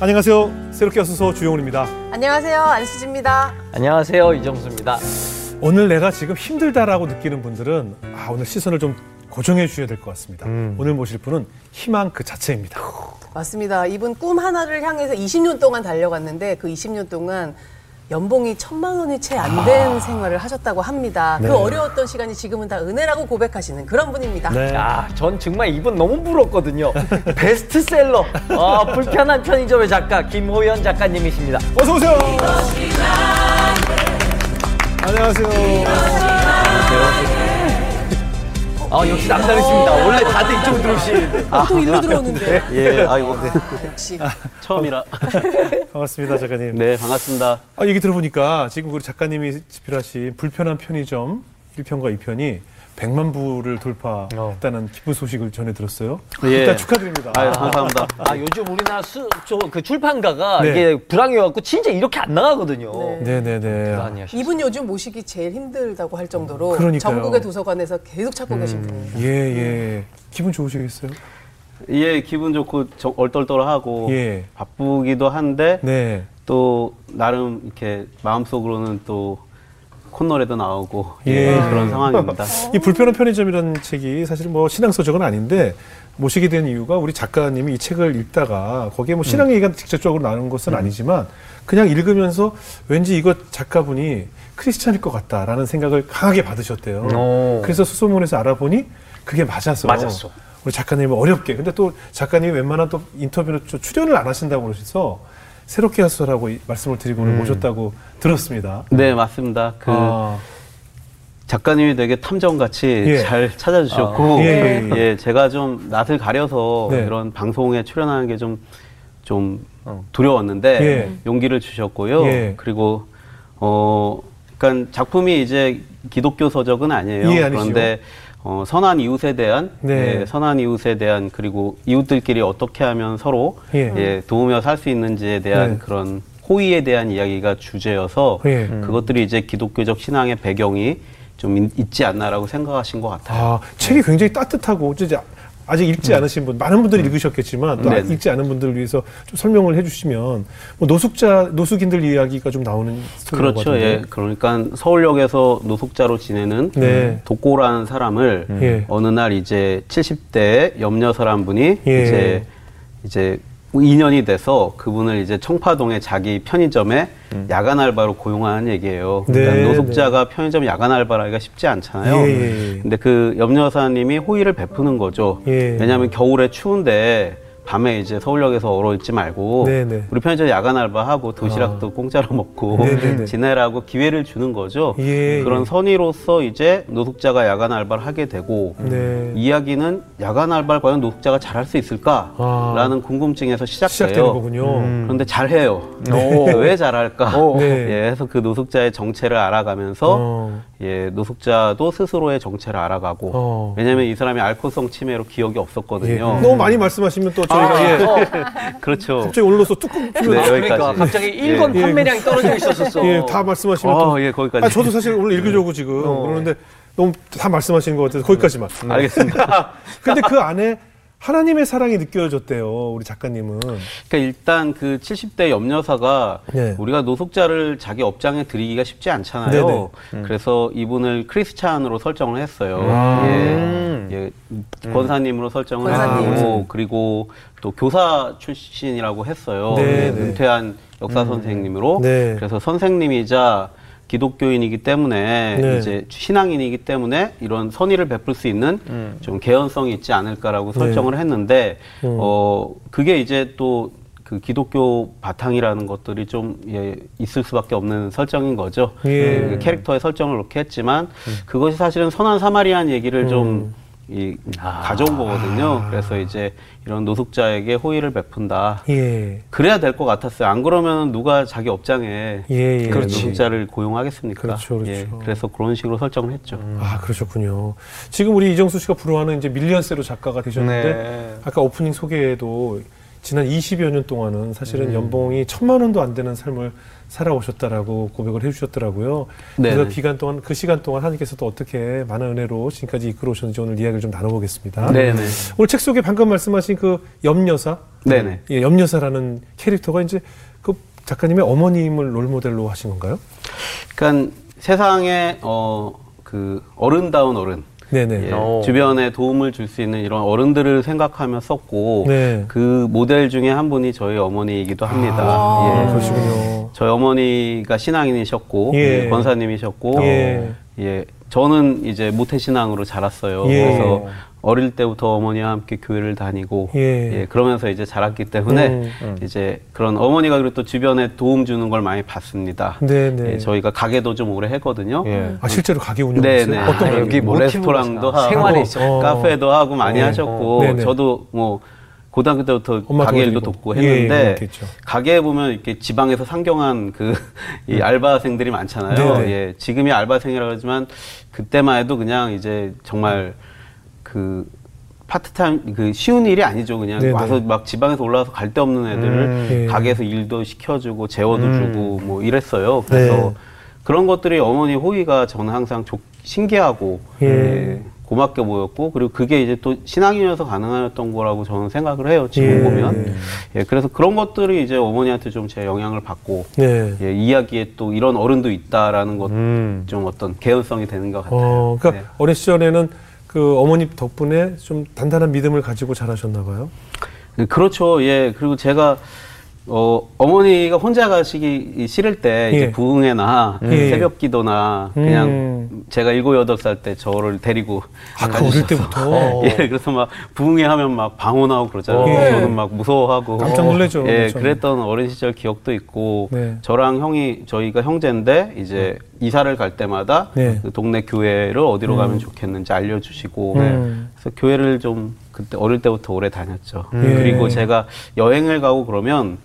안녕하세요. 새롭게 하소서 주영훈입니다. 안녕하세요. 안수지입니다. 안녕하세요. 이정수입니다. 오늘 내가 지금 힘들다라고 느끼는 분들은 아, 오늘 시선을 좀 고정해 주셔야 될 것 같습니다. 음. 오늘 모실 분은 희망 그 자체입니다. 맞습니다. 이분 꿈 하나를 향해서 20년 동안 달려갔는데 그 20년 동안 연봉이 천만 원이 채 안 된 생활을 하셨다고 합니다. 네. 그 어려웠던 시간이 지금은 다 은혜라고 고백하시는 그런 분입니다. 네. 야, 전 정말 이분 너무 부럽거든요. 베스트셀러, 아, 불편한 편의점의 작가 김호연 작가님이십니다. 어서 오세요. 안녕하세요. 아, 역시 남다르십니다. 원래 다들 이쪽으로 들어오시는데. 보통 일로 들어오는데 예, 아이고, 네. 역시 처음이라. 반갑습니다, 작가님. 네, 반갑습니다. 아, 얘기 들어보니까 지금 우리 작가님이 집필하신 불편한 편의점 1편과 2편이 100만 부를 돌파했다는 기쁜 소식을 전해 들었어요. 예. 일단 축하드립니다. 아유, 감사합니다. 아, 요즘 우리나라 수, 저, 그 출판가가 네. 이게 불황이어갖고 진짜 이렇게 안 나가거든요. 네. 네네네. 하셨어요. 이분 요즘 모시기 제일 힘들다고 할 정도로 그러니까요. 전국의 도서관에서 계속 찾고 계신 분입니다. 예, 예. 기분 좋으시겠어요? 예, 기분 좋고 저- 얼떨떨하고 예. 바쁘기도 한데 네. 또 나름 이렇게 마음속으로는 또 콧노래도 나오고 예. 예, 그런 상황입니다. 이 불편한 편의점이라는 책이 사실 뭐 신앙 서적은 아닌데 모시게 된 이유가 우리 작가님이 이 책을 읽다가 거기에 뭐 신앙 얘기가 직접적으로 나오는 것은 아니지만 그냥 읽으면서 왠지 이거 작가분이 크리스찬일 것 같다라는 생각을 강하게 받으셨대요. 오. 그래서 수소문에서 알아보니 그게 맞았어. 맞았어. 우리 작가님은 어렵게. 근데 또 작가님이 웬만한 또 인터뷰는 좀 출연을 안 하신다고 그러셔서 새롭게 하소라고 이 말씀을 드리고 오늘 모셨다고 들었습니다. 네, 맞습니다. 그 아, 작가님이 되게 탐정같이 예. 잘 찾아주셨고 아, 예, 예, 예. 예, 제가 좀 낯을 가려서 네. 이런 방송에 출연하는 게 좀 좀 두려웠는데 예. 용기를 주셨고요. 예. 그리고 어 그러니까 작품이 이제 기독교 서적은 아니에요. 예, 아니죠. 그런데 어, 선한 이웃에 대한 네. 예, 선한 이웃에 대한 그리고 이웃들끼리 어떻게 하면 서로 예. 예, 도우며 살 수 있는지에 대한 네. 그런 호의에 대한 이야기가 주제여서 예. 그것들이 이제 기독교적 신앙의 배경이 좀 있- 있지 않나라고 생각하신 것 같아요. 아, 책이 굉장히 따뜻하고 진짜 아직 읽지 않으신 분 많은 분들이 읽으셨겠지만 또 음. 네네. 읽지 않은 분들을 위해서 좀 설명을 해주시면 뭐 노숙자 노숙인들 이야기가 좀 나오는 그렇죠. 예. 그러니까 서울역에서 노숙자로 지내는 네. 독고라는 사람을 예. 어느 날 이제 70대 염려서란 분이 예. 이제 이제 인연이 돼서 그분을 이제 청파동의 자기 편의점에 야간 알바로 고용하는 얘기예요. 음. 네, 그러니까 노숙자가 편의점 야간 알바를 하기가 쉽지 않잖아요. 예, 예, 예. 근데 그 염려사님이 호의를 베푸는 거죠. 예. 왜냐하면 겨울에 추운데 밤에 이제 서울역에서 얼어 있지 말고 네, 네. 우리 편의점 야간 알바하고 도시락도 공짜로 먹고 네, 네, 네. 지내라고 기회를 주는 거죠. 예, 그런 예. 선의로서 이제 노숙자가 야간 알바를 하게 되고 네. 이야기는 야간 알바를 과연 노숙자가 잘할 수 아. 있을까라는 궁금증에서 시작돼요. 시작되는 거군요. 그런데 잘해요. 오. 왜 잘할까? 오. 네. 예, 해서 그 노숙자의 정체를 알아가면서 어. 예, 노숙자도 스스로의 정체를 알아가고 어. 왜냐하면 이 사람이 알코올성 치매로 기억이 예. 없었거든요. 너무 많이 말씀하시면 또 예. 어, 그렇죠. 갑자기 올라서 뚜껑 네, 그러니까 여기까지. 갑자기 예. 1권 예. 판매량이 떨어져 있었었어. 예, 다 말씀하시면 또 어, 예, 거기까지. 아, 저도 사실 오늘 읽으려고 지금 어. 그러는데 너무 다 말씀하시는 것 같아서 거기까지만. 알겠습니다. 근데 그 안에 하나님의 사랑이 느껴졌대요, 우리 작가님은. 그러니까 일단 그 70대 염려사가 네. 우리가 노숙자를 자기 업장에 들이기가 쉽지 않잖아요. 네네. 그래서 이분을 크리스찬으로 설정을 했어요. 음. 예, 예, 권사님으로 설정을 권사님. 했고 그리고 또 교사 출신이라고 했어요. 네, 예, 네. 은퇴한 역사 선생님으로. 네. 그래서 선생님이자 기독교인이기 때문에 네. 이제 신앙인이기 때문에 이런 선의를 베풀 수 있는 좀 개연성이 있지 않을까라고 설정을 했는데 네. 음. 어 그게 이제 또 그 기독교 바탕이라는 것들이 좀 예, 있을 수밖에 없는 설정인 거죠. 예. 음. 그 캐릭터의 설정을 그렇게 했지만 그것이 사실은 선한 사마리안 얘기를 좀 이, 가져온 거거든요. 그래서 이제 이런 노숙자에게 호의를 베푼다. 예. 그래야 될 것 같았어요. 안 그러면 누가 자기 업장에 예, 예. 그렇죠. 노숙자를 고용하겠습니까? 그렇죠, 그렇죠. 예, 그래서 그런 식으로 설정을 했죠. 아, 그러셨군요. 지금 우리 이정수 씨가 불러하는 이제 밀리언세로 작가가 되셨는데 네. 아까 오프닝 소개에도 지난 20여 년 동안은 사실은 연봉이 천만 원도 안 되는 삶을 살아오셨다라고 고백을 해주셨더라고요. 그래서 네네. 기간 동안 그 시간 동안 하나님께서도 어떻게 많은 은혜로 지금까지 이끌어 오셨는지 오늘 이야기를 좀 나눠보겠습니다. 네네. 오늘 책 속에 방금 말씀하신 그 염려사 네네. 예, 염여사라는 캐릭터가 이제 그 작가님의 어머님을 롤 모델로 하신 건가요? 그러니까 세상에 어 그 어른다운 어른 네네. 예, 오. 주변에 도움을 줄 수 있는 이런 어른들을 생각하며 썼고 네. 그 모델 중에 한 분이 저희 어머니이기도 합니다. 아, 예. 그러시군요. 저희 어머니가 신앙인이셨고 예. 예, 권사님이셨고 예. 예. 저는 이제 모태 신앙으로 자랐어요. 예. 그래서 어릴 때부터 어머니와 함께 교회를 다니고 예. 예. 그러면서 이제 자랐기 때문에 음. 이제 그런 어머니가 그리고 또 주변에 도움 주는 걸 많이 봤습니다. 네네. 예, 저희가 가게도 좀 오래 했거든요. 예. 아 실제로 가게 운영했어요? 네네. 어떤 아, 가게? 여기 뭐 레스토랑도. 하고 생활에 있어. 카페도 하고 많이 어. 하셨고 어. 네네. 저도 뭐 고등학교 때부터 가게 일도. 돕고 예, 했는데 그렇겠죠. 가게에 보면 이렇게 지방에서 상경한 그 이 알바생들이 많잖아요. 네네. 예, 지금이 알바생이라고 하지만 그때만 해도 그냥 이제 정말 그 파트타임 그 쉬운 일이 아니죠. 그냥 네네. 와서 막 지방에서 올라와서 갈 데 없는 애들을 음. 예. 가게에서 일도 시켜주고 재워도 음. 주고 뭐 이랬어요. 그래서 네. 그런 것들이 어머니 호의가 저는 항상 좋- 신기하고 예. 예, 고맙게 보였고 그리고 그게 이제 또 신앙인이어서 가능했던 거라고 저는 생각을 해요. 지금 예. 보면 예, 그래서 그런 것들이 이제 어머니한테 좀 제 영향을 받고 네. 예, 이야기에 또 이런 어른도 있다라는 것 음. 좀 어떤 개연성이 되는 것 같아요. 어, 그러니까 네. 어린 시절에는 그 어머니 덕분에 좀 단단한 믿음을 가지고 자라셨나 봐요. 그렇죠. 예. 그리고 제가 어, 어머니가 혼자 가시기 싫을 때 예. 이제 부흥회나 예. 새벽 기도나 그냥 음. 제가 일곱 여덟 살 때 저를 데리고 아까 어릴 때부터. 어. 예, 그래서 막 부흥회 하면 막 방언하고 그러잖아요. 예. 저는 막 무서워하고 깜짝 놀라죠, 예, 그렇죠. 그랬던 어린 시절 기억도 있고 네. 저랑 형이 저희가 형제인데 이제 이사를 갈 때마다 네. 그 동네 교회를 어디로 가면 좋겠는지 알려주시고 음. 그래서 교회를 좀 그때 어릴 때부터 오래 다녔죠. 예. 그리고 제가 여행을 가고 그러면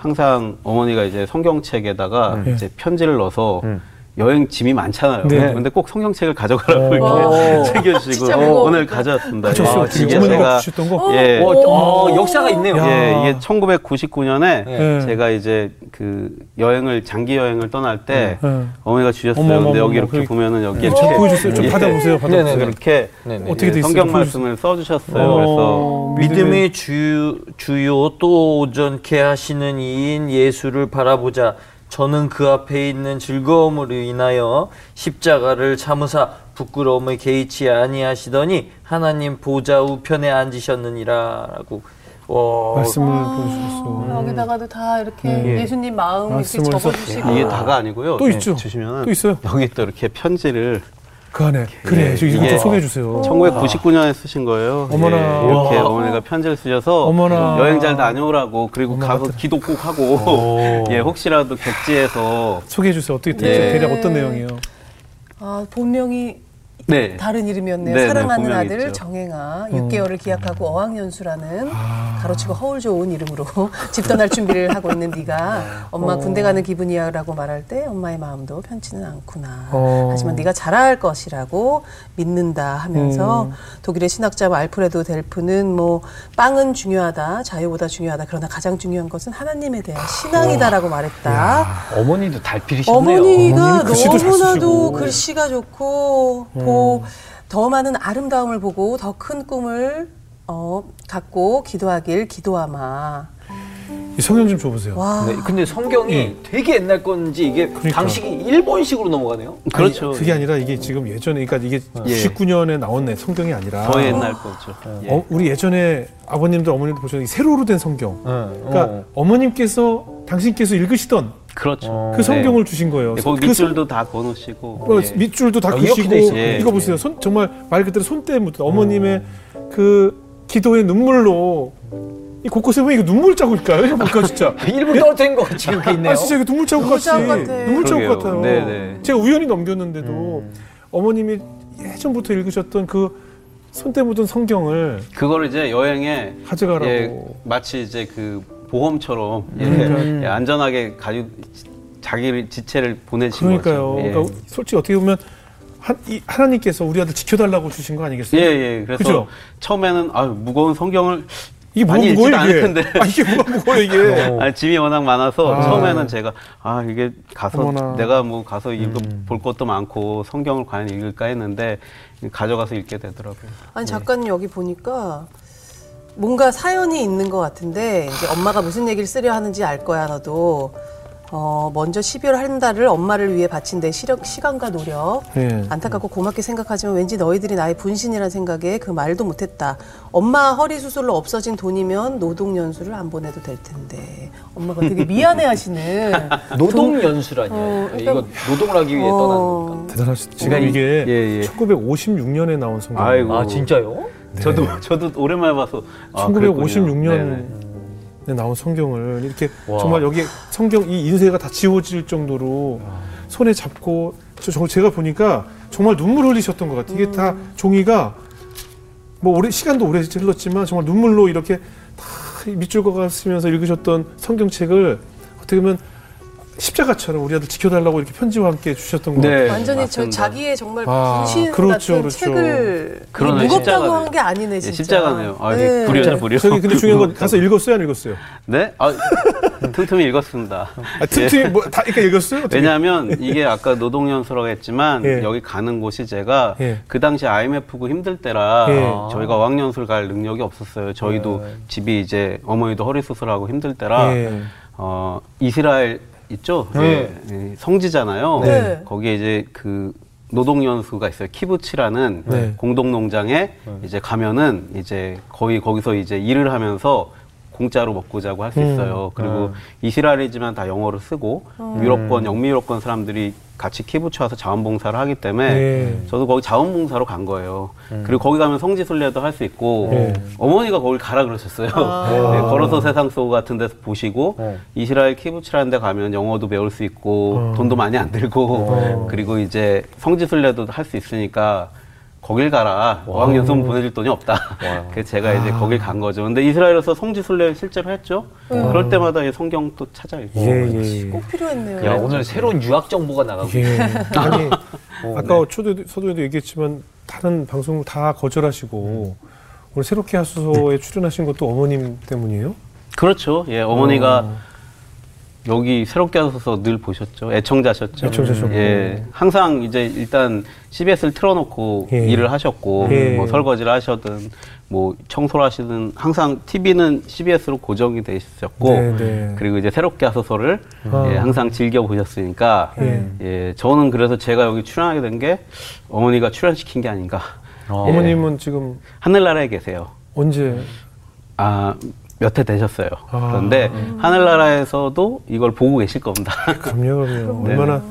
항상 어머니가 이제 성경책에다가 예. 이제 편지를 넣어서 음. 여행 짐이 많잖아요. 네. 근데 꼭 성경책을 가져가라고 어. 이렇게 챙겨주시고 진짜 무거워. 오늘 가져왔습니다. 예. 어떻게 이게 어머니가 제가 주셨던 거? 예, 어, 어, 역사가 있네요. 야. 예, 이게 1999년에 예. 제가 이제 그 여행을 장기 여행을 떠날 때 예. 어머니가 주셨어요. 어머, 근데 여기 이렇게 그러니까. 보면은 여기 예, 좀 보여주세요. 좀 예. 받아보세요. 받아보세요. 네네네. 이렇게 네네. 어떻게 돼 예? 성경. 말씀을 써주셨어요. 어, 그래서 믿음의 주, 주요 또 온전케 하시는 이인 예수를 바라보자. 저는 그 앞에 있는 즐거움으로 인하여 십자가를 참으사 부끄러움을 개의치 아니하시더니 하나님 보좌 우편에 앉으셨느니라라고. 와. 말씀을 아, 보여주셨어. 여기다가도 다 이렇게 네. 예수님 마음 이렇게 적어주시고 이게 다가 아니고요. 또 있죠. 주시면 또 있어요. 여기 또 이렇게 편지를 그 안에 그래. 예, 저 이거 좀 이게 소개해 주세요. 1999년에 쓰신 거예요. 어머나. 예, 이렇게 와. 어머니가 편지를 쓰셔서 어머나. 여행 잘 다녀오라고 그리고 가서 같은- 기도 꼭 하고 예 혹시라도 객지에서 소개해 주세요. 어떻게 예. 대략 어떤 내용이에요? 아, 본명이 네 다른 이름이었네요. 네, 네, 사랑하는 본명이 아들 있죠. 정행아 음. 6개월을 기약하고 어학연수라는 아. 가로치고 허울 좋은 이름으로 집 떠날 준비를 하고 있는 네가 엄마 어. 군대 가는 기분이야라고 말할 때 엄마의 마음도 편치는 않구나. 어. 하지만 네가 잘할 것이라고 믿는다 하면서 음. 독일의 신학자 알프레도 델프는 뭐 빵은 중요하다 자유보다 중요하다 그러나 가장 중요한 것은 하나님에 대한 신앙이다라고 말했다. 어머니도 달필이셨네요. 어머니가 너무나도. 글씨가 좋고 보, 더 많은 아름다움을 보고 더 큰 꿈을 어, 갖고 기도하길 기도하마. 이 성경 좀 줘보세요. 와. 네, 근데 성경이 예. 되게 옛날 건지 이게 그러니까. 당시기 일본식으로 넘어가네요. 그렇죠. 아니, 그게 아니라 이게 지금 예전에 그러니까 이게 예. 99년에 나온 내 성경이 아니라 더 옛날 거죠. 예. 어, 우리 예전에 아버님도 어머님도 보셨는데 세로로 된 성경. 그러니까 어. 어. 머님께서 당신께서 읽으시던 그렇죠. 그 성경을 주신 거예요. 네, 거기 그 성- 밑줄도 다 거놓으시고 어, 예. 밑줄도 다 아, 그시고. 이거 보세요. 손, 정말 말 그대로 손때 묻은 어머님의 그 기도의 눈물로 이 곳곳에 보면 이거 눈물 자국일까요? 이거 볼까 진짜. 일부 떨어뜨린 것 같이 그렇게 있네요. 아 진짜 이거 눈물 자국 같이 눈물 자국 같아. 같아요. 네네. 제가 우연히 넘겼는데도 어머님이 예전부터 읽으셨던 그 손때 묻은 성경을 그거를 이제 여행에 가져가라고. 예, 마치 이제 그 보험처럼 예, 그러니까. 예, 안전하게 가지고 자기를 지체를 보내신 그러니까요. 거죠. 예. 그러니까 솔직히 어떻게 보면 한, 이 하나님께서 우리 아들 지켜달라고 주신 거 아니겠어요? 예, 예. 그래서 그죠? 처음에는 아 무거운 성경을 이게 뭐가 많이 무거워요 않을 이게? 텐데. 아 이게 뭐가 무거워요 이게? 아, 짐이 워낙 많아서 아. 처음에는 제가 아 이게 가서 어머나. 음. 내가 뭐 가서 읽어 볼 것도 많고 성경을 과연 읽을까 했는데 가져가서 읽게 되더라고요. 아니 작가님 여기 보니까 뭔가 사연이 있는 것 같은데 이제 엄마가 무슨 얘기를 쓰려 하는지 알 거야 너도. 어, 먼저 12월 한 달을 엄마를 위해 바친 내 시력, 시간과 노력. 예. 안타깝고 고맙게 생각하지만 왠지 너희들이 나의 분신이라는 생각에 그 말도 못했다. 엄마 허리 수술로 없어진 돈이면 노동연수를 안 보내도 될 텐데. 엄마가 되게 미안해하시는. 노동 연수라뇨. 어, 이거 그러니까- 노동을 하기 위해 어. 떠나는 겁니까? 대단하시죠. 지금 이- 이게 예, 예. 1956년에 나온 성경. 아이고. 아 진짜요? 저도 저도 오랜만에 봐서 아, 그랬군요. 1956년에 네네. 나온 성경을 이렇게 와. 정말 여기 성경 이 인쇄가 다 지워질 정도로 손에 잡고 저, 저 제가 보니까 정말 눈물 흘리셨던 것 같아요. 이게 다 종이가 뭐 오래 시간도 오래 흘렀지만 정말 눈물로 이렇게 다 밑줄과 쓰면서 읽으셨던 성경책을 어떻게 보면 십자가처럼 우리 아들 지켜달라고 이렇게 편지와 함께 주셨던 것 같아요. 네, 완전히 저 맞습니다. 자기의 정말 아, 분신 그렇죠, 같은 그렇죠. 책을 그러네, 무겁다고. 한 게 아니네 예, 진짜. 십자가네요. 아, 네. 불효자 불효. 저기 근데 중요한 건 가서 읽었어요, 안 읽었어요? 네? 아, 틈틈이 읽었습니다. 아, 틈틈이 뭐다 이렇게 읽었어요? 어떻게? 왜냐하면 이게 아까 노동연수라고 했지만 예. 여기 가는 곳이 제가 예. 그 당시 IMF고 힘들 때라 예. 저희가 어학연수를 갈 능력이 없었어요. 저희도 집이 이제 어머니도 허리 수술하고 힘들 때라 예. 어, 이스라엘 있죠? 네. 예, 예, 성지잖아요. 네. 거기에 이제 그 노동연수가 있어요. 키부치라는 네. 공동농장에 이제 가면은 이제 거의 거기서 이제 일을 하면서 공짜로 먹고 자고 할수 음. 있어요. 그리고 이스라엘이지만 다 영어를 쓰고 유럽권, 영미 유럽권 사람들이 같이 키부치 와서 자원봉사를 하기 때문에 네. 저도 거기 자원봉사로 간 거예요. 그리고 거기 가면 성지순례도 할 수 있고 네. 어머니가 거길 가라 그러셨어요. 네, 걸어서 세상 속 같은 데서 보시고 네. 이스라엘 키부치라는 데 가면 영어도 배울 수 있고 어. 돈도 많이 안 들고 그리고 이제 성지순례도 할 수 있으니까 거길 가라. 어학연수는 보내줄 돈이 없다. 그래서 제가 이제 거길 간 거죠. 근데 이스라엘에서 성지순례 실제로 했죠. 그럴 때마다 이 성경 또 찾아 읽고. 예, 예. 꼭 필요했네요. 야 오늘 새로운 유학 정보가 나가고 예. 아니 어, 아까 초도 서두에도 얘기했지만 다른 방송을 다 거절하시고 오늘 새롭게 하소서에 출연하신 것도 어머님 때문이에요? 그렇죠. 예, 어머니가 어. 여기 새롭게 하셔서 늘 보셨죠. 애청자셨죠. 애청자셨고. 예. 항상 이제 일단 CBS를 틀어놓고 예. 일을 하셨고, 예. 뭐 설거지를 하셔든, 뭐 청소를 하시든, 항상 TV는 CBS로 고정이 돼 있었고, 네, 네. 그리고 이제 새롭게 하소서를 아. 예, 항상 즐겨 보셨으니까, 예. 예, 저는 그래서 제가 여기 출연하게 된 게 어머니가 출연시킨 게 아닌가. 어. 예. 어머님은 지금 하늘나라에 계세요. 언제 아, 몇 해 되셨어요. 아. 그런데 하늘나라에서도 이걸 보고 계실 겁니다. 그럼요, 그럼요. 얼마나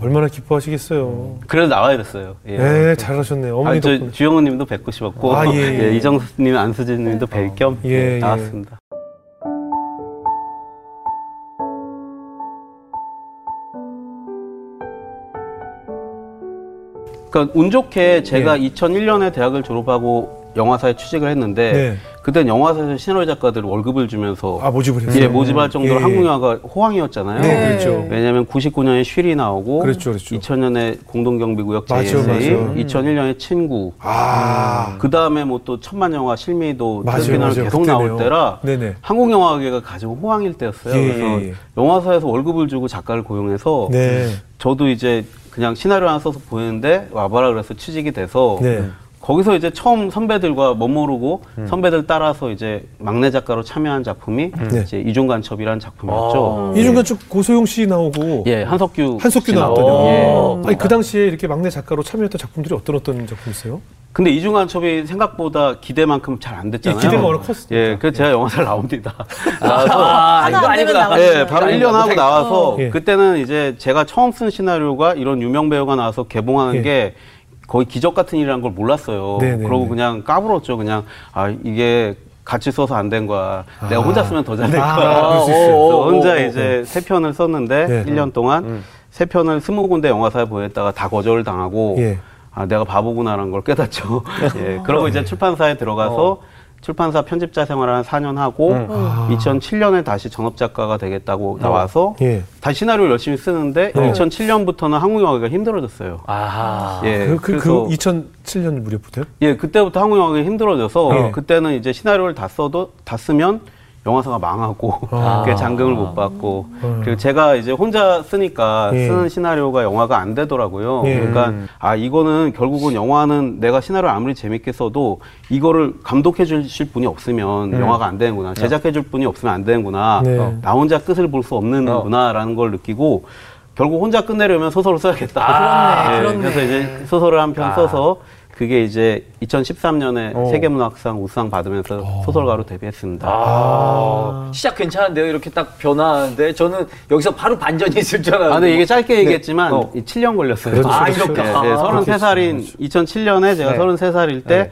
얼마나 기뻐하시겠어요. 그래서 나와야 됐어요. 예. 네, 잘하셨네요. 어머니 아, 저 덕분에. 주영훈님도 뵙고 싶었고, 아, 예, 예. 이정수님, 안수진님도 뵐겸 예, 예. 나왔습니다. 그러니까 운 좋게 제가 2001년에 대학을 졸업하고 영화사에 취직을 했는데 네. 그땐 영화사에서 시나리오 작가들 월급을 주면서 아 모집을 했어요. 예, 모집할 정도로 예. 한국 영화가 호황이었잖아요. 네, 그렇죠. 왜냐하면 99년에 쉬리 나오고, 그렇죠, 그렇죠. 2000년에 공동경비구역 JSA, 맞아요. 2001년에 친구, 아, 그 다음에 뭐 또 천만 영화 실미도 맞아요. 계속 그때네요. 나올 때라 네네. 한국 영화계가 가장 호황일 때였어요. 예, 그래서 예, 예. 영화사에서 월급을 주고 작가를 고용해서 네. 저도 이제 그냥 시나리오 하나 써서 보냈는데 와봐라 그래서 취직이 돼서 네. 거기서 이제 처음 선배들과 멋모르고 선배들 따라서 이제 막내 작가로 참여한 작품이 네. 이제 이중간첩이라는 작품이었죠. 이중간 쪽 고소영 씨 나오고 예, 한석규 한석규 씨 나왔더니. 예. 아니 그 당시에 이렇게 막내 작가로 참여했던 작품들이 어떤 어떤 작품이세요? 근데 이중간첩이 생각보다 기대만큼 잘 안 됐잖아요. 예, 기대가 워낙 컸으니까. 예, 그래서 제가 영화사를 나옵니다. 아, 하나 이거. 나가죠. 예, 바로 1년 하고 나와서 예. 그때는 이제 제가 처음 쓴 시나리오가 이런 유명 배우가 나와서 개봉하는 예. 게 거의 기적 같은 일이라는 걸 몰랐어요. 네네네. 그러고 그냥 까불었죠. 그냥 아 이게 같이 써서 안 된 거야. 내가 혼자 쓰면 더 잘될 아, 거야. 그럴 수 있어요. 그래서 어, 혼자 어, 어, 이제 세 편을 썼는데 네. 1년 동안 세 편을 스무 군데 영화사에 보냈다가 다 거절을 당하고 예. 아 내가 바보구나라는 걸 깨닫죠. 예. 그러고 이제 출판사에 들어가서 출판사 편집자 생활을 한 4년 하고 2007년에 다시 전업 작가가 되겠다고 나와서 예. 다시 시나리오를 열심히 쓰는데 네. 2007년부터는 한국 영화가 힘들어졌어요. 아하. 예. 그, 그, 그 그래서 2007년 무렵부터요? 예, 그때부터 한국 영화가 힘들어져서 네. 그때는 이제 시나리오를 다 써도 다 쓰면 영화사가 망하고 아. 그 잔금을 못 받고 그리고 제가 이제 혼자 쓰니까 예. 쓰는 시나리오가 영화가 안 되더라고요. 예. 그러니까 아 이거는 결국은 영화는 내가 시나리오 아무리 재밌게 써도 이거를 감독해 주실 분이 없으면 영화가 안 되는구나. 제작해 줄 분이 없으면 안 되는구나. 네. 어, 나 혼자 끝을 볼 수 없는구나라는 걸 느끼고 결국 혼자 끝내려면 소설을 써야겠다. 그렇네, 예, 그렇네. 그래서 이제 소설을 한 편 써서 그게 이제 2013년에 어. 세계문학상 우수상 받으면서 소설가로 데뷔했습니다. 아, 시작 괜찮은데요? 이렇게 딱 변화하는데 저는 여기서 바로 반전이 있을 줄 알았는데. 아, 근데 이게 짧게 얘기했지만 어. 이 7년 걸렸어요. 그렇죠, 아, 그렇죠. 이렇게. 네, 아, 네, 33살인 2007년에 제가 네. 33살일 때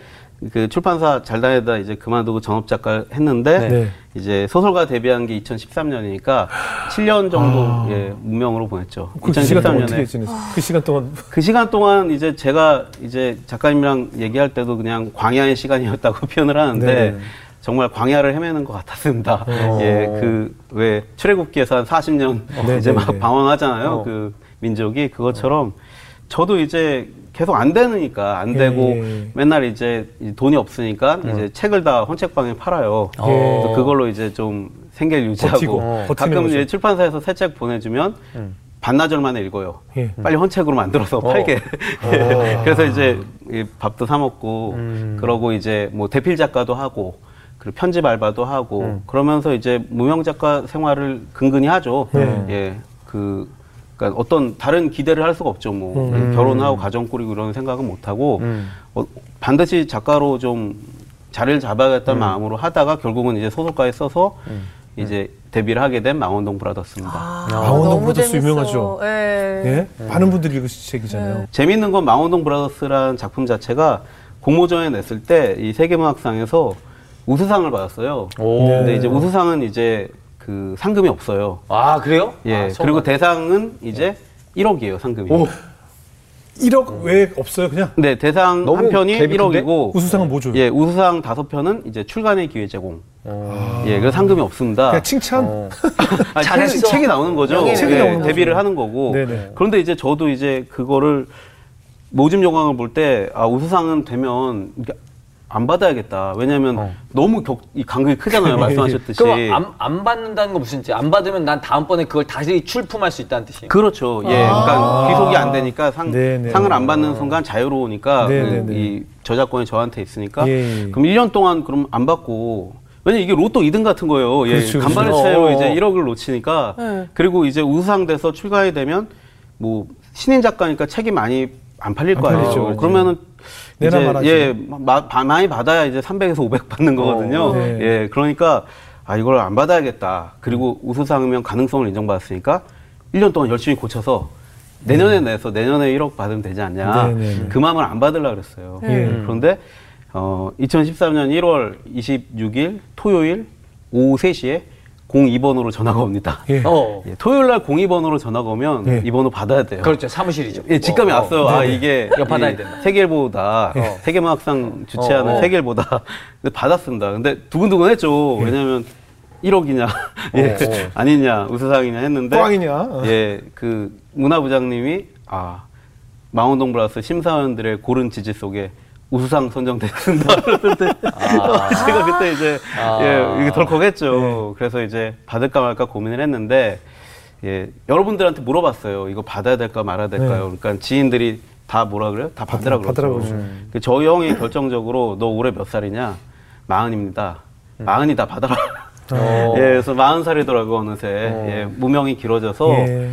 그 출판사 잘 다니다 이제 그만두고 전업 작가 했는데 네. 이제 소설가 데뷔한 게 2013년이니까 7년 정도 예, 무명으로 보냈죠. 그 시간 동안 어떻게 2013년에 지냈어요? 그 시간 동안 그 시간 동안 이제 제가 이제 작가님이랑 얘기할 때도 그냥 광야의 시간이었다고 표현을 하는데 네. 정말 광야를 헤매는 것 같았습니다. 예, 그 왜 출애굽기에서 한 40년 네, 이제 네, 막 네. 방황하잖아요. 어. 그 민족이 그것처럼 저도 이제 계속 안 되니까 안 예, 되고 예. 맨날 이제 이 돈이 없으니까 이제 책을 다 헌책방에 팔아요. 예. 그래서 그걸로 이제 좀 생계를 유지하고 버티고, 어. 가끔. 이제 출판사에서 새 책 보내주면 반나절 만에 읽어요. 예. 빨리 헌책으로 만들어서 팔게. 예. 그래서 이제 이 밥도 사 먹고 그러고 이제 뭐 대필 작가도 하고 그리고 편집 알바도 하고 그러면서 이제 무명 작가 생활을 근근히 하죠. 네. 예. 그 그러니까 어떤 다른 기대를 할 수가 없죠. 뭐 결혼하고 가정 꾸리고 이런 생각은 못 하고 어, 반드시 작가로 좀 자리를 잡아야겠다는 마음으로 하다가 결국은 이제 소설가에 써서 이제 데뷔를 하게 된 망원동 브라더스입니다. 아, 망원동 너무 브라더스 재밌어. 유명하죠. 예. 예? 많은 분들이 읽으신 책이잖아요. 재밌는 건 망원동 브라더스라는 작품 자체가 공모전에 냈을 때 이 세계문학상에서 우수상을 받았어요. 오. 네. 근데 이제 우수상은 이제 그 상금이 없어요. 아, 그래요? 예. 아, 그리고. 대상은 이제 1억이에요, 상금이. 오. 1억 왜 없어요, 그냥? 네, 대상 한 편이 갭이 큰데? 1억이고 우수상은 뭐 줘요? 예, 우수상 다섯 편은 이제 출간의 기회 제공. 예, 그래서 상금이 없습니다. 그냥 칭찬? 어. 아니, 잘했어. 책이, 책이 나오는 거죠. 책이 예, 나오는 거죠. 데뷔를 하는 거고. 네네. 그런데 이제 저도 이제 그거를 모집 요강을 볼 때 아, 우수상은 되면 안 받아야겠다. 왜냐하면 어. 너무 격, 이 간극이 크잖아요. 말씀하셨듯이. 그럼 안, 안 받는다는 건 무슨 뜻이 안 받으면 난 다음번에 그걸 다시 출품할 수 있다는 뜻이에요? 그렇죠. 예. 그러니까 귀속이 안 되니까 상, 네네. 상을 안 받는 순간 자유로우니까 그, 네네네. 이 저작권이 저한테 있으니까 예. 그럼 1년 동안 그럼 안 받고 왜냐 이게 로또 2등 같은 거예요. 예. 그렇죠, 간발의 그렇죠. 차이로 어. 이제 1억을 놓치니까 네. 그리고 이제 우수상 돼서 출간이 되면 뭐 신인 작가니까 책이 많이 안 팔릴 안거 아니에요. 팔리죠. 그러면은 내나 이제 말하지. 예, 마- 바- 많이 받아야 이제 300에서 500 받는 거거든요. 어, 네. 예, 그러니까 아 이걸 안 받아야겠다. 그리고 우수상이면 가능성을 인정받았으니까 1년 동안 열심히 고쳐서 내년에 내서 내년에 1억 받으면 되지 않냐. 네, 네, 네. 그 마음을 안 받으려고 그랬어요. 예. 그런데 어 2013년 1월 26일 토요일 오후 3시에 02번으로 전화가 옵니다. 예. 어. 예, 토요일 날 02번으로 전화가 오면 예. 이 번호 받아야 돼요. 그렇죠. 사무실이죠. 예, 직감이 어, 왔어요. 어. 아, 네네. 이게 이거 받아야 이 된다. 세계일보다 어. 세계문학상 주최하는 어, 어. 세계일보다 근데 받았습니다. 근데 두근두근했죠. 왜냐하면 1억이냐, 예, 어. 아니냐, 우수상이냐 했는데 꽝이냐? 어. 예, 그 문화부장님이 아 망원동 브라스 심사위원들의 고른 지지 속에 우수상 선정됐습니다. 그랬는데 제가 그때 이제 아. 예, 이게 덜컥했죠. 그래서 이제 받을까 말까 고민을 했는데 예, 여러분들한테 물어봤어요. 이거 받아야 될까 말아야 될까요? 그러니까 지인들이 다 뭐라 그래요? 다 받으라 받- 받으라고 그러죠. 그러죠. 그 저희 형이 결정적으로 너 올해 몇 살이냐? 마흔입니다. 마흔이 다 받아라. 어. 예, 그래서 마흔 살이더라고 어느새 예, 무명이 길어져서 예.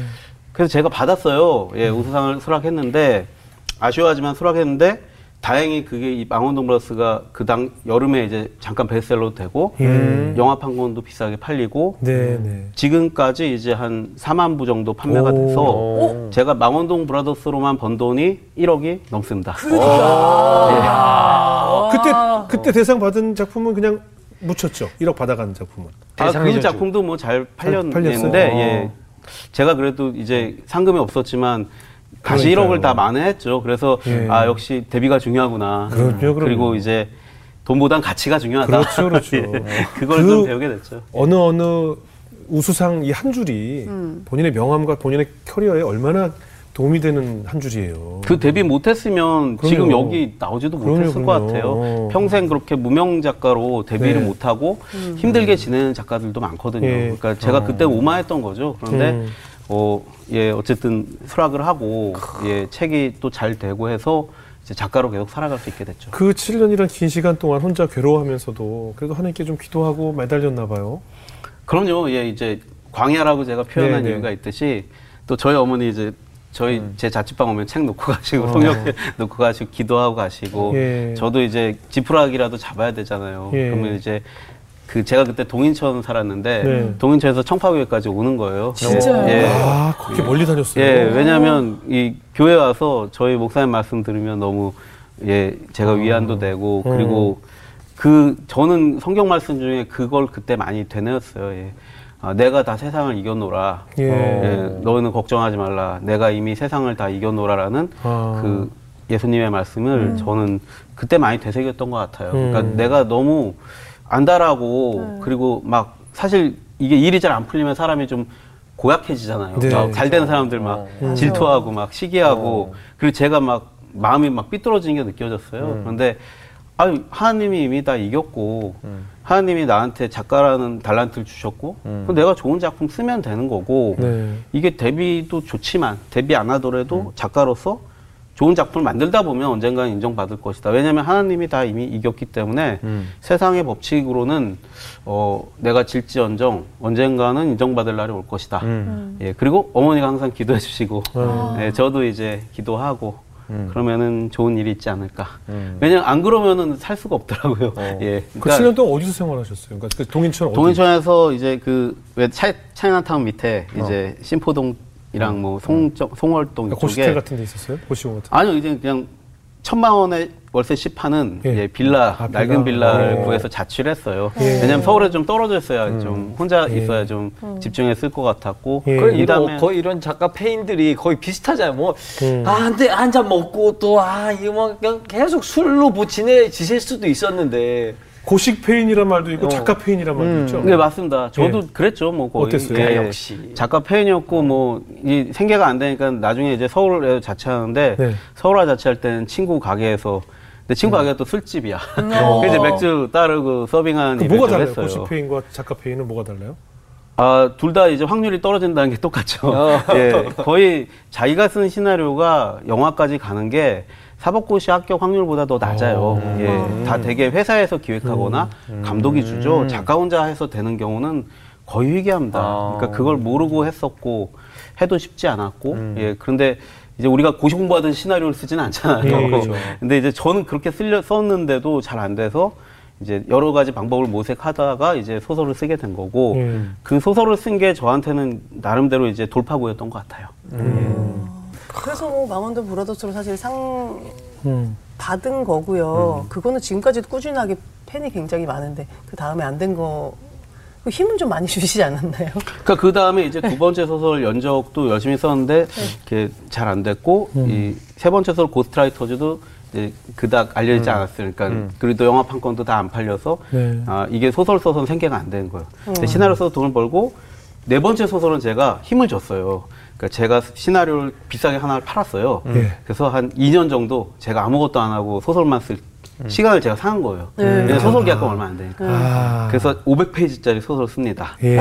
그래서 제가 받았어요. 예, 우수상을 수락했는데 아쉬워하지만 수락했는데 다행히 그게 이 망원동 브라스가 그 당 여름에 이제 잠깐 베스트셀러도 되고 예. 영화 판권도 비싸게 팔리고 네, 네. 지금까지 이제 한 4만 부 정도 판매가 오. 돼서 오. 제가 망원동 브라더스로만 번 돈이 1억이 넘습니다. 그때 그때 대상 받은 작품은 그냥 묻혔죠. 1억 받아가는 작품은. 아, 그 작품도 뭐 잘? 팔렸는데 어. 예. 제가 그래도 이제 상금이 없었지만 다시 그러니까요. 1억을 다 만회했죠. 그래서 예. 아 역시 데뷔가 중요하구나. 그럼요, 그럼요. 그리고 이제 돈보단 가치가 중요하다. 그렇죠, 그렇죠. 예. 그걸 그- 좀 배우게 됐죠. 어느 어느 우수상 이 한 줄이 본인의 명함과 본인의 커리어에 얼마나 도움이 되는 한 줄이에요. 그 데뷔 못했으면 그럼요. 지금 여기 나오지도 못했을 것 그럼요. 같아요. 어. 평생 그렇게 무명 작가로 데뷔를 네. 못하고 힘들게 지내는 작가들도 많거든요. 예. 그러니까 제가 그때 오마했던 거죠. 그런데 음. 어, 예, 어쨌든 수락을 하고 예, 책이 또 잘 되고 해서 이제 작가로 계속 살아갈 수 있게 됐죠. 그 7년이란 긴 시간 동안 혼자 괴로워하면서도 그래도 하나님께 좀 기도하고 매달렸나 봐요. 그럼요. 예, 이제 광야라고 제가 표현한 네, 네. 이유가 있듯이 또 저희 어머니 이제 저희 음. 제 자취방 오면 책 놓고 가시고 어. 성경 놓고 가시고 기도하고 가시고 예. 저도 이제 지푸라기라도 잡아야 되잖아요. 예. 그러면 이제 그 제가 그때 동인천 살았는데 네. 동인천에서 청파교회까지 오는 거예요. 진짜요? 예. 아, 그렇게 멀리 다녔어요. 예, 왜냐하면 이 교회 와서 저희 목사님 말씀 들으면 너무 예 제가 위안도 되고 음. 그리고 그 저는 성경 말씀 중에 그걸 그때 많이 되뇌었어요. 예. 아, 내가 다 세상을 이겨노라. 예. 예, 너희는 걱정하지 말라. 내가 이미 세상을 다 이겨노라라는 아. 그 예수님의 말씀을 저는 그때 많이 되새겼던 것 같아요. 그러니까 음. 내가 너무 안달하고 그리고 막 사실 이게 일이 잘 안 풀리면 사람이 좀 고약해지잖아요. 네. 막잘 되는 사람들 막 맞아. 질투하고 막 시기하고 그리고 제가 막 마음이 막 삐뚤어지는 게 느껴졌어요. 그런데 아유 하나님이 이미 다 이겼고 하나님이 나한테 작가라는 달란트를 주셨고 그럼 내가 좋은 작품 쓰면 되는 거고 네. 이게 데뷔도 좋지만 데뷔 안 하더라도 작가로서 좋은 작품을 만들다 보면 언젠가는 인정받을 것이다. 왜냐하면 하나님이 다 이미 이겼기 때문에 세상의 법칙으로는 어, 내가 질지언정 언젠가는 인정받을 날이 올 것이다. 예, 그리고 어머니가 항상 기도해 주시고 예, 저도 이제 기도하고 그러면은 좋은 일이 있지 않을까. 왜냐면 안 그러면은 살 수가 없더라고요. 예, 그 7년 동안 어디서 생활하셨어요? 그러니까 그 동인천? 동인천에서 이제 그왜 차이나타운 밑에 이제 신포동 이랑 뭐 송정 송월동 그러니까 고시텔 같은 데 있었어요? 고시원 같은 아니요 이제 그냥 천만 원에 월세 10하는 예. 예, 빌라 아, 빌라. 낡은 빌라를 어. 구해서 자취를 했어요. 예. 왜냐면 서울에 좀 떨어져 있어야 좀 혼자 예. 있어야 좀 집중했을 것 같았고 예. 그래, 그다음에 이런, 거의 이런 작가 폐인들이 거의 비슷하잖아요. 뭐, 음. 아, 한 대, 한 잔 먹고 또, 아, 이거 뭐, 그냥 계속 술로 뭐 지내 지실 수도 있었는데. 고시 폐인이란 말도 있고 어. 작가 폐인이란 말도 있죠. 네 맞습니다. 저도 예. 그랬죠 뭐 거의. 어땠어요? 아, 역시. 작가 팬이었고 뭐 이 생계가 안 되니까 나중에 이제 서울에 자취하는데 네. 서울에 자취할 때는 친구 가게에서 근데 친구 가게가 또 술집이야. 그래서 이제 맥주 따르고 서빙하는 그 일을 뭐가 좀 달라요? 했어요. 고식 페인과 작가 페인은 뭐가 달라요? 아, 둘 다 이제 확률이 떨어진다는 게 똑같죠. 어. 예, 거의 자기가 쓴 시나리오가 영화까지 가는 게 사법고시 합격 확률보다 더 낮아요. 어. 예, 다 되게 회사에서 기획하거나 감독이 주죠. 작가 혼자 해서 되는 경우는 거의 희귀합니다. 아. 그러니까 그걸 모르고 했었고 해도 쉽지 않았고, 예, 그런데 이제 우리가 고시 공부하던 시나리오를 쓰지는 않잖아요. 예, 그렇죠. 근데 이제 저는 그렇게 쓸려 썼는데도 잘 안 돼서 이제 여러 가지 방법을 모색하다가 이제 소설을 쓰게 된 거고 음. 그 소설을 쓴 게 저한테는 나름대로 이제 돌파구였던 것 같아요. 그래서 뭐 망원동 브라더스로 사실 상 음. 받은 거고요. 그거는 지금까지도 꾸준하게 팬이 굉장히 많은데 그 다음에 안 된 거. 그 힘은 좀 많이 주시지 않았나요? 그러니까 그 다음에 이제 두 번째 소설 연적도 열심히 썼는데 이렇게 잘안 됐고 이세 번째 소설 고스트라이터즈도 이제 그닥 알려지지 않았어요. 그러니까 그래도 영화 판 건도 다 안 팔려서 네. 아 이게 소설 써서는 생계가 안 되는 거예요. 근데 시나리오 써서 돈을 벌고 네 번째 소설은 제가 힘을 줬어요. 그러니까 제가 시나리오를 비싸게 하나를 팔았어요. 네. 그래서 한 2년 정도 제가 아무것도 안 하고 소설만 쓸 시간을 제가 산 거예요. 네. 왜냐면 소설 계약금 얼마 안 되니까. 아. 그래서 500페이지짜리 소설을 씁니다. 예.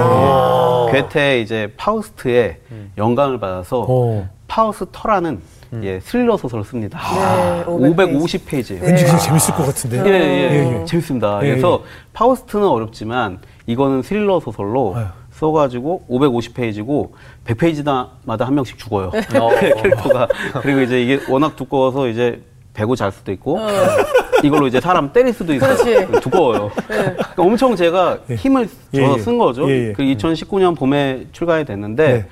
괴테 이제 파우스트의 영감을 받아서 어. 파우스터라는 예, 스릴러 소설을 씁니다. 네, 550페이지예요. 왠지 그게 재밌을 것 같은데. 예, 예, 예, 예. 재밌습니다. 예, 그래서 파우스트는 어렵지만 이거는 스릴러 소설로 아유. 써가지고 550페이지고 100페이지마다 한 명씩 죽어요. 어. 캐릭터가. 그리고 이제 이게 워낙 두꺼워서 이제 배고 잘 수도 있고 이걸로 이제 사람 때릴 수도 있어요. 그렇지. 두꺼워요. 그러니까 엄청 제가 힘을 예, 줘서 예. 쓴 거죠. 예, 예. 그 2019년 봄에 출간이 됐는데 네.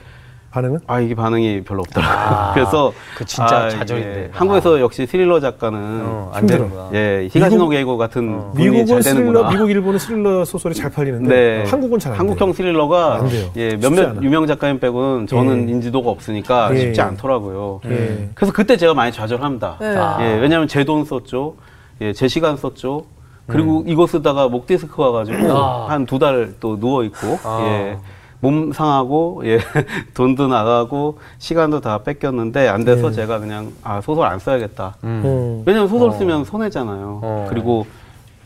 반응은? 아 이게 반응이 별로 없더라고요. 그래서 그 진짜 아, 좌절인데. 예, 한국에서 역시 스릴러 작가는 어, 안 힘들어. 되는구나. 예 히가시노 게이고 같은 분이 미국은 잘 스릴러, 되는구나. 미국, 일본은 스릴러 소설이 잘 팔리는데 네. 한국은 잘 안 한국형 돼요. 스릴러가 안 돼요. 예, 몇몇. 유명 작가님 빼고는 저는 예. 인지도가 없으니까 예, 쉽지 예. 않더라고요. 예. 그래서 그때 제가 많이 좌절합니다. 네. 아. 예, 왜냐하면 제 돈 썼죠. 예, 제 시간 썼죠. 그리고 이거 쓰다가 목 디스크 와가지고 아. 한두 달 또 누워 있고 아. 예. 몸 상하고 예 돈도 나가고 시간도 다 뺏겼는데 안 돼서 예. 제가 그냥 아 소설 안 써야겠다. 음. 왜냐면 소설 쓰면 손해잖아요. 어. 그리고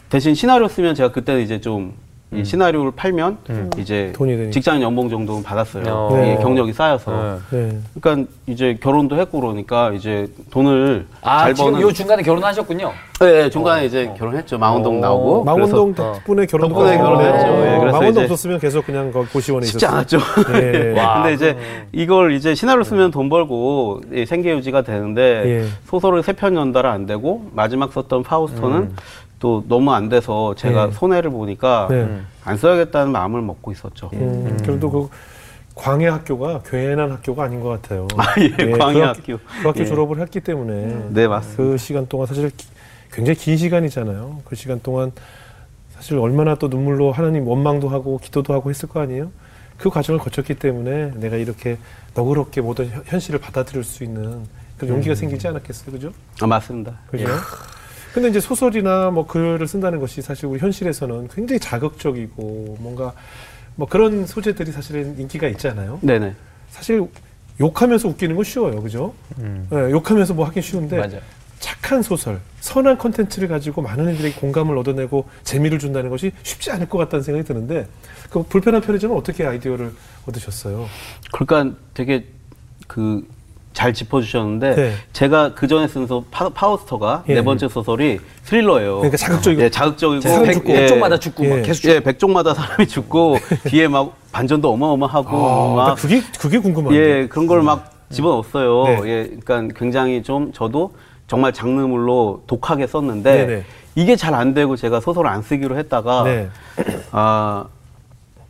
대신 시나리오 쓰면 제가 그때는 이제 좀 이 시나리오를 팔면 이제 돈이 되니까. 직장 연봉 정도는 받았어요. 어. 네. 경력이 쌓여서. 네. 네. 그러니까 이제 결혼도 했고 그러니까 이제 돈을 아 잘 지금 버는 요 중간에 결혼하셨군요. 네, 중간에 이제 결혼했죠. 망원동 어. 나오고. 망원동 그래서 덕분에 결혼도 덕분에. 결혼했죠. 예, 그래서 망원동 이제 없었으면 계속 그냥 거 고시원에 쉽지 있었어요. 않았죠. 예. 와, 근데 이제 그러네. 이걸 이제 시나리오 쓰면 돈 벌고 이 생계 유지가 되는데 예. 소설을 세 편 연달아 안 되고 마지막 썼던 파우스토는 또 너무 안 돼서 제가 예. 손해를 보니까 네. 안 써야겠다는 마음을 먹고 있었죠. 음, 그래도 그 광해 학교가 괜한 학교가 아닌 것 같아요. 예, 그 광해 학- 학교. 그 학교 예. 졸업을 했기 때문에 네, 맞습니다. 그 시간 동안 사실 기- 굉장히 긴 시간이잖아요. 그 시간 동안 사실 얼마나 또 눈물로 하나님 원망도 하고 기도도 하고 했을 거 아니에요. 그 과정을 거쳤기 때문에 내가 이렇게 너그럽게 모든 현- 현실을 받아들일 수 있는 그런 용기가 생기지 않았겠어요, 그죠? 아, 맞습니다. 그죠? 근데 이제 소설이나 뭐 글을 쓴다는 것이 사실 우리 현실에서는 굉장히 자극적이고 뭔가 뭐 그런 소재들이 사실은 인기가 있잖아요. 네네. 사실 욕하면서 웃기는 건 쉬워요, 그죠? 예, 욕하면서 뭐 하긴 쉬운데 맞아요. 착한 소설, 선한 컨텐츠를 가지고 많은 이들에게 공감을 얻어내고 재미를 준다는 것이 쉽지 않을 것 같다는 생각이 드는데 그 불편한 편의점은 어떻게 아이디어를 얻으셨어요? 그러니까 되게 그 잘 짚어주셨는데 네. 제가 그 전에 쓴 소, 파, 파우스터가 예. 네 번째 소설이 스릴러예요. 그러니까 자극적이고. 예, 자극적이고 백, 죽고. 백종마다 죽고 예. 막 계속 예, 백종마다 사람이 죽고 뒤에 막 반전도 어마어마하고 아, 막나 그게 그게 궁금한데. 예, 그런 걸 막 집어넣었어요. 네. 예, 그러니까 굉장히 좀 저도 정말 장르물로 독하게 썼는데 네네. 이게 잘 안 되고 제가 소설을 안 쓰기로 했다가 네. 아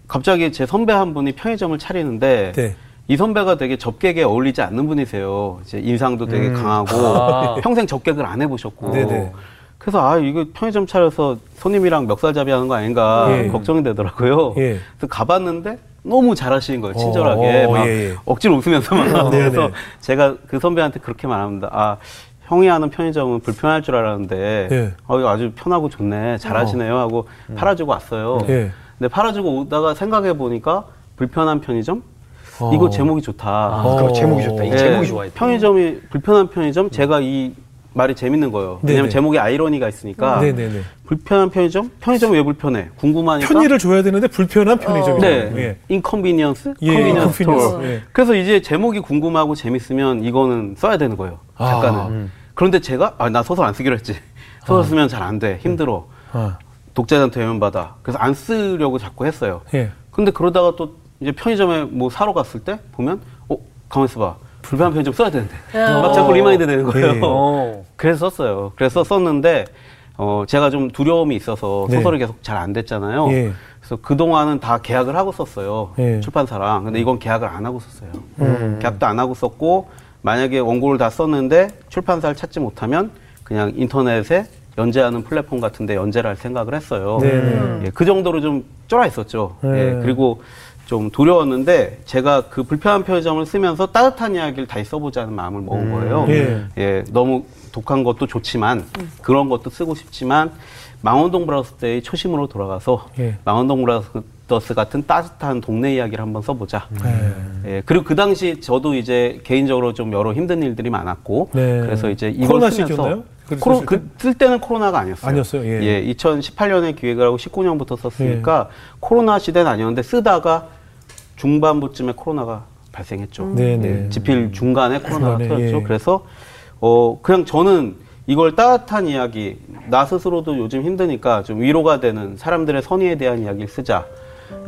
갑자기 제 선배 한 분이 편의점을 차리는데 네. 이 선배가 되게 접객에 어울리지 않는 분이세요. 이제 인상도 되게 강하고 아. 평생 접객을 안 해보셨고. 네네. 그래서 아 이거 편의점 차려서 손님이랑 멱살잡이 하는 거 아닌가 예. 걱정이 되더라고요. 예. 그래서 가봤는데 너무 잘하시는 거예요. 친절하게 어, 막 예, 예. 억지로 웃으면서 막 네네. 그래서 제가 그 선배한테 그렇게 말합니다. 아 형이 하는 편의점은 불편할 줄 알았는데 예. 어, 이거 아주 편하고 좋네 잘하시네요 하고 팔아주고 왔어요. 예. 근데 팔아주고 오다가 생각해 보니까 불편한 편의점 어. 이거 제목이 좋다. 아, 그럼 제목이 좋다. 이 예, 제목이 좋아요. 편의점이 불편한 편의점 제가 이 말이 재밌는 거예요. 왜냐면 네네. 제목에 아이러니가 있으니까 네네네. 불편한 편의점 편의점 왜 불편해? 궁금하니까 편의를 줘야 되는데 불편한 편의점이죠. 네, 예. inconvenience, 예, convenience convenience. store. 예. 그래서 이제 제목이 궁금하고 재밌으면 이거는 써야 되는 거예요. 작가는. 아, 음. 그런데 제가 아 나 소설 안 쓰기로 했지. 소설 쓰면 잘 안 돼, 힘들어. 아, 독자한테 외면받아. 그래서 안 쓰려고 자꾸 했어요. 예. 근데 그러다가 또 이제 편의점에 뭐 사러 갔을 때 보면 어 가만 있어봐 불편한 편의점 써야 되는데 막 자꾸 remind 되는 거예요. 예. 어. 그래서 썼어요. 그래서 썼는데 어 제가 좀 두려움이 있어서 네. 소설이 계속 잘 안 됐잖아요. 예. 그래서 그 동안은 다 계약을 하고 썼어요. 예. 출판사랑. 근데 이건 계약을 안 하고 썼어요. 음. 계약도 안 하고 썼고 만약에 원고를 다 썼는데 출판사를 찾지 못하면 그냥 인터넷에 연재하는 플랫폼 같은데 연재를 할 생각을 했어요. 네네. 예, 그 정도로 좀 쫄아 있었죠. 네. 예, 그리고 좀 두려웠는데 제가 그 불편한 표정을 쓰면서 따뜻한 이야기를 다시 써보자는 마음을 먹은 거예요. 예. 예, 너무 독한 것도 좋지만 그런 것도 쓰고 싶지만 망원동 브라더스 때의 초심으로 돌아가서 예. 망원동 브라더스 같은 따뜻한 동네 이야기를 한번 써보자. 예. 예, 그리고 그 당시 저도 이제 개인적으로 좀 여러 힘든 일들이 많았고 네. 그래서 이제 이걸 코로나 쓰면서 코로, 썼을 때? 그, 쓸 때는 코로나가 아니었어요. 아니었어요? 예. 2018년에 기획을 하고 19년부터 썼으니까 예. 코로나 시대는 아니었는데 쓰다가 중반부쯤에 코로나가 발생했죠. 네, 네. 예, 집필 중간에 코로나가 중간에, 터졌죠. 예. 그래서 어 그냥 저는 이걸 따뜻한 이야기 나 스스로도 요즘 힘드니까 좀 위로가 되는 사람들의 선의에 대한 이야기를 쓰자.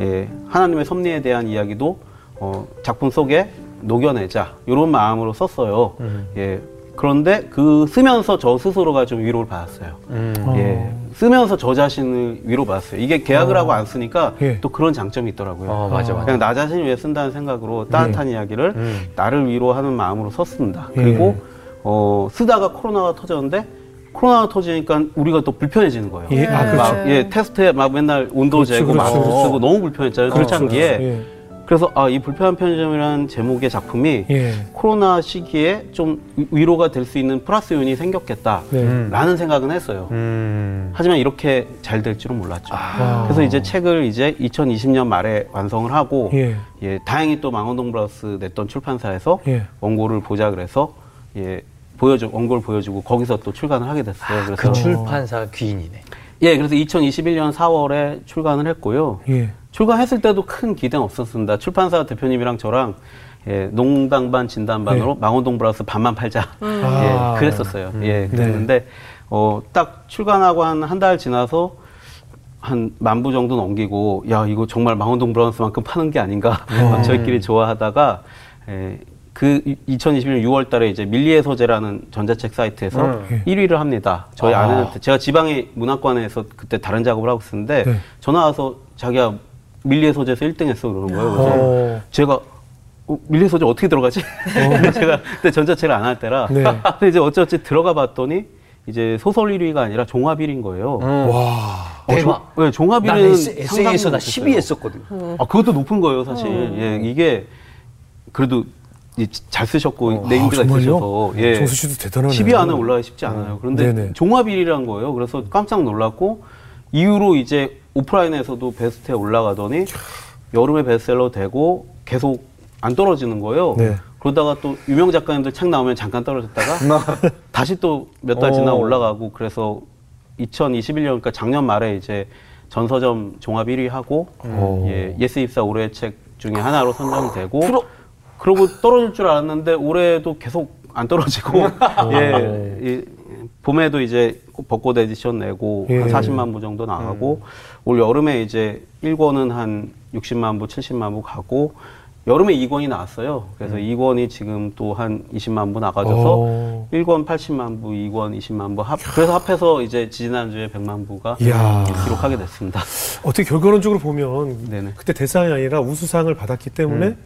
예, 하나님의 섭리에 대한 이야기도 어, 작품 속에 녹여내자 이런 마음으로 썼어요. 음. 예, 그런데 그 쓰면서 저 스스로가 좀 위로를 받았어요. 음. 예, 쓰면서 저 자신을 위로받았어요. 이게 계약을 하고 안 쓰니까 예. 또 그런 장점이 있더라고요. 어, 맞아, 맞아. 그냥 나 자신을 위해 쓴다는 생각으로 따뜻한 이야기를 음. 나를 위로하는 마음으로 썼습니다. 예. 그리고 어, 쓰다가 코로나가 터졌는데 코로나가 터지니까 우리가 또 불편해지는 거예요. 예, 아, 그렇죠. 막, 예, 테스트에 막 맨날 온도 그렇죠, 재고 그렇죠, 마스크 그렇죠. 쓰고 너무 불편했잖아요. 그렇죠, 초창기에. 그래서 아, 이 불편한 편의점이라는 제목의 작품이 예. 코로나 시기에 좀 위- 위로가 될 수 있는 플러스 요인이 생겼겠다. 네. 라는 생각은 했어요. 음. 하지만 이렇게 잘 될 줄은 몰랐죠. 아. 그래서 이제 책을 이제 2020년 말에 완성을 하고 예. 예, 다행히 또 망원동 브라우스 냈던 출판사에서 예. 원고를 보자 그래서 예, 보여줘 원고를 보여주고 거기서 또 출간을 하게 됐어요. 그래서 그 출판사 귀인이네. 예, 그래서 2021년 4월에 출간을 했고요. 예. 출간했을 때도 큰 기대는 없었습니다. 출판사 대표님이랑 저랑 예, 농담 반 진담 반으로 망원동 브라우스 반만 팔자. 아. 예, 그랬었어요. 예, 네. 그랬는데 어, 딱 출간하고 한 한 달 지나서 한 만 부 정도 넘기고 야 이거 정말 망원동 브라우스만큼 파는 게 아닌가 막 저희끼리 좋아하다가 예, 그 2021년 6월 달에 이제 밀리의 소재라는 전자책 사이트에서 음. 1위를 합니다. 저희 아. 내한테 제가 지방의 문학관에서 그때 다른 작업을 하고 있었는데 네. 전화 와서 자기가 밀리의 소재에서 1등 했어 그러는 거예요. 그래서 어. 제가 어, 밀리의 소재 어떻게 들어가지? 제가 그때 전자책을 안 할 때라. 네. 근데 이제 어찌어찌 들어가 봤더니 이제 소설 1위가 아니라 종합 1위인 거예요. 와. 어, 대박. 조, 네, 종합 난 1위는 에세이에서 나 10위 했었거든. 아, 그것도 높은 거예요, 사실. 예, 이게 그래도 이- 잘 쓰셨고 named가 아? 있으셔서 예. 정수 씨도 대단하네요. 10위 안에 올라가기 쉽지 않아요. 그런데 네네. 종합 1위란 거예요. 그래서 깜짝 놀랐고 이후로 이제 오프라인에서도 베스트에 올라가더니 여름에 베스트셀러 되고 계속 안 떨어지는 거예요. 네. 그러다가 또 유명 작가님들 책 나오면 잠깐 떨어졌다가 다시 또 몇 달 지나 어. 올라가고 그래서 2021년 그러니까 작년 말에 이제 전서점 종합 1위 하고 어. 예, 예스24 올해 책 중에 하나로 선정되고 그러고 떨어질 줄 알았는데 올해도 계속 안 떨어지고 예, 이, 봄에도 이제 벚꽃 에디션 내고 예. 한 40만 부 정도 나가고 올 여름에 이제 1권은 한 60만 부, 70만 부 가고 여름에 2권이 나왔어요. 그래서 2권이 지금 또 한 20만 부 나가져서 어. 1권 80만 부, 2권 20만 부 합, 그래서 합해서 이제 지지난주에 100만 부가 이야. 기록하게 됐습니다. 어떻게 결과론적으로 보면 네네. 그때 대상이 아니라 우수상을 받았기 때문에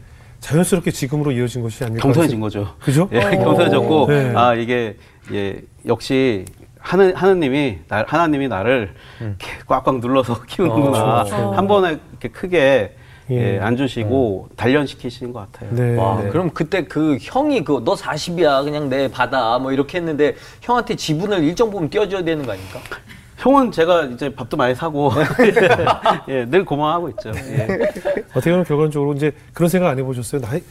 자연스럽게 지금으로 이어진 것이 아닐까. 경선해진 거죠. 그죠? 예, 경선해졌고 네. 아 이게 예 역시 하느 하느님이 나, 하나님이 나를 이렇게 꽉꽉 눌러서 키우는구나. 그렇죠. 한 번에 이렇게 크게 예. 예, 안 주시고 단련시키시는 것 같아요. 네. 와, 네. 그럼 그때 그 형이 그 너 40이야 그냥 내 받아 뭐 이렇게 했는데 형한테 지분을 일정 부분 띄워줘야 되는 거 아닙니까? 형은 제가 이제 밥도 많이 사고 예, 늘 고마워하고 있죠. 예. 어떻게 보면 결과적으로 이제 그런 생각 안 해보셨어요? 나이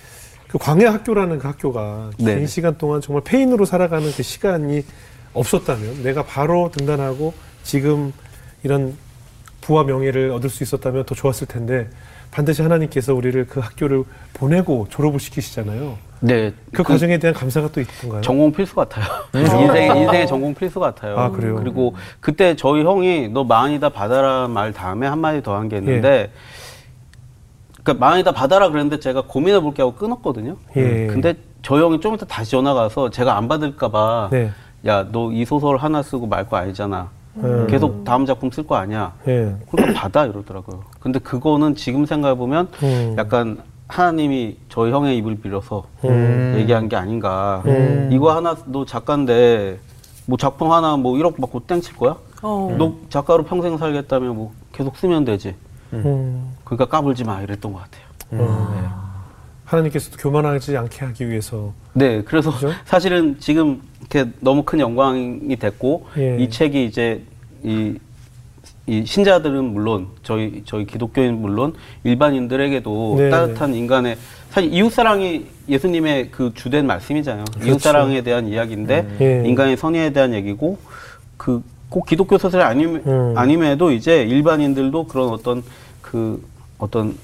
그 광야 학교라는 그 학교가 긴 네네. 시간 동안 정말 페인으로 살아가는 그 시간이 없었다면 내가 바로 등단하고 지금 이런 부와 명예를 얻을 수 있었다면 더 좋았을 텐데 반드시 하나님께서 우리를 그 학교를 보내고 졸업을 시키시잖아요. 네. 그, 과정에 대한 감사가 또 있던가요? 전공 필수 같아요. 인생 인생의 전공 필수 같아요. 아, 그래요? 그리고 그때 저희 형이 너 마흔이다 받아라 말 다음에 한 마디 더 한 게 있는데, 그러니까 마흔이다 받아라 그랬는데 제가 고민해 볼게 하고 끊었거든요. 예. 근데 저 형이 좀 이따 다시 전화 가서 제가 안 받을까봐, 네. 야 너 이 소설 하나 쓰고 말거 알잖아. 음. 계속 다음 작품 쓸 거 아니야. 예. 그러니까 받아 이러더라고요. 근데 그거는 지금 생각해 보면 음. 약간 하나님이 저희 형의 입을 빌어서 음. 얘기한 게 아닌가. 음. 이거 하나 너 작가인데 뭐 작품 하나 뭐 1억 받고 땡칠 거야? 어. 너 작가로 평생 살겠다면 뭐 계속 쓰면 되지. 음. 그러니까 까불지 마 이랬던 것 같아요. 어. 하나님께서도 교만하지 않게 하기 위해서 네, 그래서 그죠? 사실은 지금 이렇게 너무 큰 영광이 됐고 예. 이 책이 이제 이, 이 신자들은 물론 저희 저희 기독교인 물론 일반인들에게도 네, 따뜻한 인간의 사실 이웃 사랑이 예수님의 그 주된 말씀이잖아요. 이웃 그렇죠. 사랑에 대한 이야기인데 예. 인간의 선의에 대한 얘기고 그 꼭 기독교 소설이 아님, 음. 아님에도 이제 일반인들도 그런 어떤 그 어떤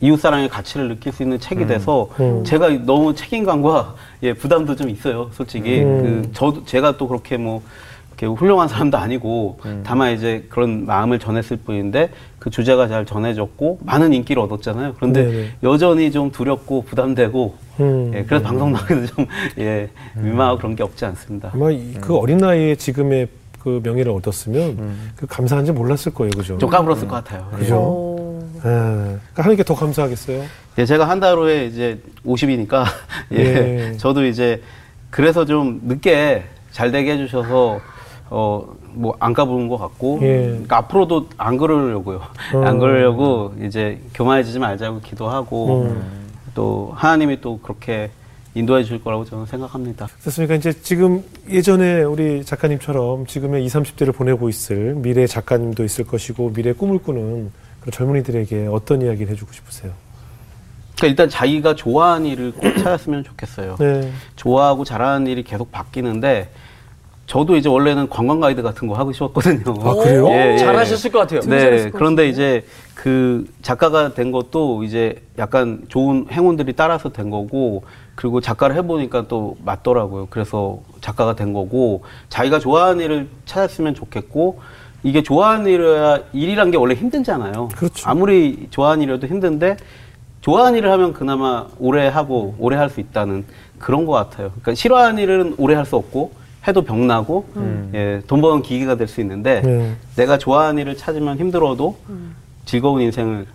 이웃 사랑의 가치를 느낄 수 있는 책이 돼서 음. 제가 너무 책임감과 예 부담도 좀 있어요, 솔직히. 음. 그 저도 제가 또 그렇게 뭐 이렇게 훌륭한 사람도 아니고 다만 이제 그런 마음을 전했을 뿐인데 그 주제가 잘 전해졌고 많은 인기를 얻었잖아요. 그런데 네네. 여전히 좀 두렵고 부담되고 음. 예, 그래서 방송 나가도 좀 예, 민망하고 그런 게 없지 않습니다. 아마 이- 그 어린 나이에 지금의 그 명예를 얻었으면 그 감사한지 몰랐을 거예요, 그죠? 좀 까불었을 것 같아요. 그죠? 어. 예. 그러니까 하나님께 더 감사하겠어요. 예, 제가 한 달 후에 이제 50이니까 예, 예. 저도 이제 그래서 좀 늦게 잘 되게 해주셔서 어, 뭐, 안 까부는 것 같고, 예. 그러니까 앞으로도 안 그러려고요. 어. 안 그러려고 이제 교만해지지 말자고 기도하고, 음. 또 하나님이 또 그렇게 인도해 줄 거라고 저는 생각합니다. 그렇습니까? 이제 지금 예전에 우리 작가님처럼 지금의 20, 30대를 보내고 있을 미래 작가님도 있을 것이고 미래 꿈을 꾸는 그런 젊은이들에게 어떤 이야기를 해주고 싶으세요? 그러니까 일단 자기가 좋아하는 일을 꼭 찾았으면 좋겠어요. 네. 좋아하고 잘하는 일이 계속 바뀌는데, 저도 이제 원래는 관광 가이드 같은 거 하고 싶었거든요. 아, 그래요? 예, 예. 잘하셨을 것 같아요. 네. 것 그런데. 이제 그 작가가 된 것도 이제 약간 좋은 행운들이 따라서 된 거고 그리고 작가를 해보니까 또 맞더라고요. 그래서 작가가 된 거고 자기가 좋아하는 일을 찾았으면 좋겠고 이게 좋아하는 일이야 일이란 게 원래 힘들잖아요. 그렇죠. 아무리 좋아하는 일이라도 힘든데 좋아하는 일을 하면 그나마 오래 하고 오래 할 수 있다는 그런 것 같아요. 그러니까 싫어하는 일은 오래 할 수 없고 해도 병나고 예, 돈 버는 기계가 될 수 있는데 네. 내가 좋아하는 일을 찾으면 힘들어도 즐거운 인생을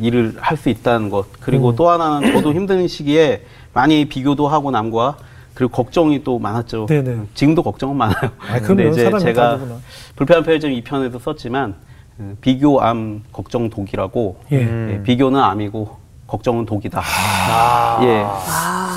일을 할 수 있다는 것 그리고 음. 또 하나는 저도 힘든 시기에 많이 비교도 하고 남과 그리고 걱정이 또 많았죠. 네네. 지금도 걱정은 많아요. 아, 그럼요. 사람이 제가 다르구나. 불편한 편의점 2편에도 썼지만 어, 비교 암, 걱정 독이라고 예. 예, 비교는 암이고 걱정은 독이다. 아. 예.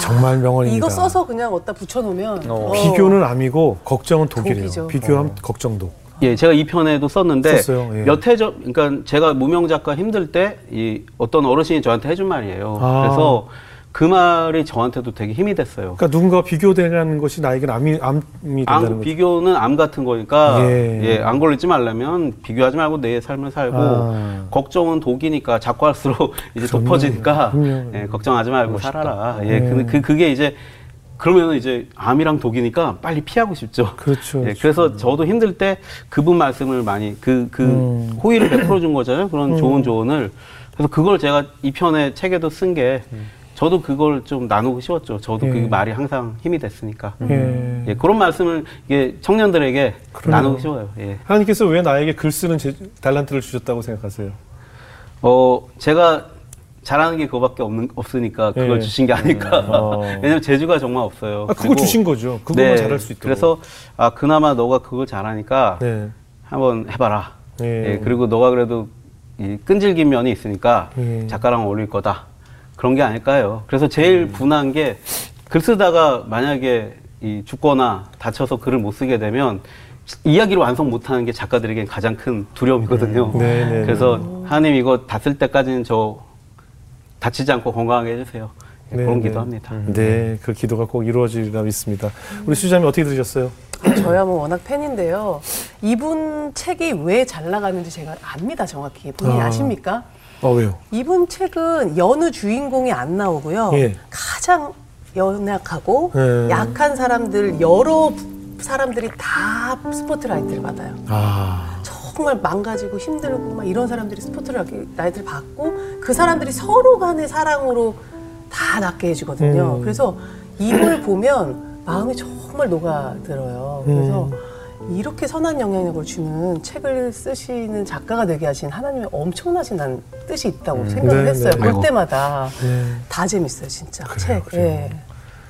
정말 명언입니다. 이거 써서 그냥 어디다 붙여놓으면 어. 어. 비교는 암이고 걱정은 독이래요. 독이죠. 비교 암 걱정 독. 예, 제가 이 편에도 썼는데 썼어요, 예. 몇 해 전, 그러니까 제가 무명 작가 힘들 때 이 어떤 어르신이 저한테 해준 말이에요. 아. 그래서 그 말이 저한테도 되게 힘이 됐어요. 그러니까 누군가 비교되는 것이 나에게는 암이, 암이 된다는 암, 거죠. 비교는 암 같은 거니까 예. 예. 안 걸리지 말려면 비교하지 말고 내 삶을 살고 아. 걱정은 독이니까 자꾸 할수록 이제 그럼요. 높아지니까 그럼요. 예, 걱정하지 말고 살아라. 예, 네. 그, 그 그게 이제 그러면 이제 암이랑 독이니까 빨리 피하고 싶죠. 그렇죠. 예, 그래서 저도 힘들 때 그분 말씀을 많이 그, 그 음. 호의를 베풀어 준 거잖아요. 그런 좋은 조언을. 그래서 그걸 제가 이 편의 책에도 쓴게 저도 그걸 좀 나누고 싶었죠. 저도 예. 그 말이 항상 힘이 됐으니까. 예. 예, 그런 말씀을 이게 청년들에게 그러네요. 나누고 싶어요. 예. 하나님께서 왜 나에게 글 쓰는 제, 달란트를 주셨다고 생각하세요? 어, 제가 잘하는 게 그거밖에 없는, 없으니까 그걸 예. 주신 게 아닐까. 어. 왜냐면 재주가 정말 없어요. 아, 그거 그리고- 주신 거죠. 그거만 잘할 수 있도록. 그래서 아 그나마 너가 그걸 잘하니까 네. 한번 해봐라. 예. 예, 그리고 너가 그래도 이 끈질긴 면이 있으니까 예. 작가랑 어울릴 거다. 그런 게 아닐까요? 그래서 제일 분한 게 글 쓰다가 만약에 이 죽거나 다쳐서 글을 못 쓰게 되면 이야기를 완성 못하는 게 작가들에겐 가장 큰 두려움이거든요. 음. 네, 네, 그래서 하나님 이거 다 쓸 때까지는 저 다치지 않고 건강하게 해주세요. 예, 그런 네. 기도합니다. 네, 그 기도가 꼭 이루어지리라 믿습니다. 우리 수자님 어떻게 들으셨어요? 저야 뭐 워낙 팬인데요. 이분 책이 왜 잘 나가는지 제가 압니다 정확히. 본인이 아. 아. 십니까 어, 왜요? 이분 책은 여느 주인공이 안 나오고요. 예. 가장 연약하고 예. 약한 사람들 여러 사람들이 다 스포트라이트를 받아요. 아, 정말 망가지고 힘들고 막 이런 사람들이 스포트라이트를 받고 그 사람들이 서로 간의 사랑으로 다 낫게 해주거든요. 음. 그래서 이걸 보면 마음이 정말 녹아들어요. 그래서 이렇게 선한 영향력을 주는 책을 쓰시는 작가가 되게 하신 하나님의 엄청나신 난 뜻이 있다고 생각을 네, 했어요. 네. 볼 아이고. 때마다 네. 다 재밌어요, 진짜. 그래요, 책. 그래요. 예.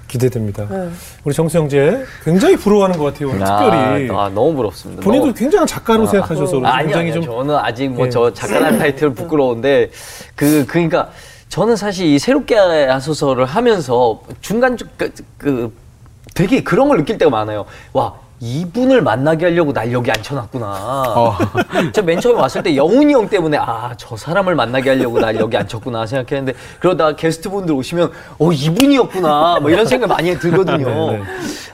기대됩니다. 네. 우리 정수영재 굉장히 부러워하는 것 같아요. 오늘 특별히. 아, 너무 부럽습니다. 본인도 너무- 굉장한 작가로 생각하셔서 아, 굉장히 아니요. 좀 저는 아직 뭐 예. 저 작가라는 타이틀 부끄러운데 그 그러니까 저는 사실 이 새롭게 하소서를 하면서 중간 중- 그, 그 되게 그런 걸 느낄 때가 많아요. 와. 이분을 만나게 하려고 날 여기 앉혀놨구나. 제가 맨 처음에 왔을 때 영훈이 형 때문에 아 저 사람을 만나게 하려고 날 여기 앉혔구나 생각했는데 그러다 게스트분들 오시면 어 이분이었구나 뭐 이런 생각 많이 들거든요. 네, 네.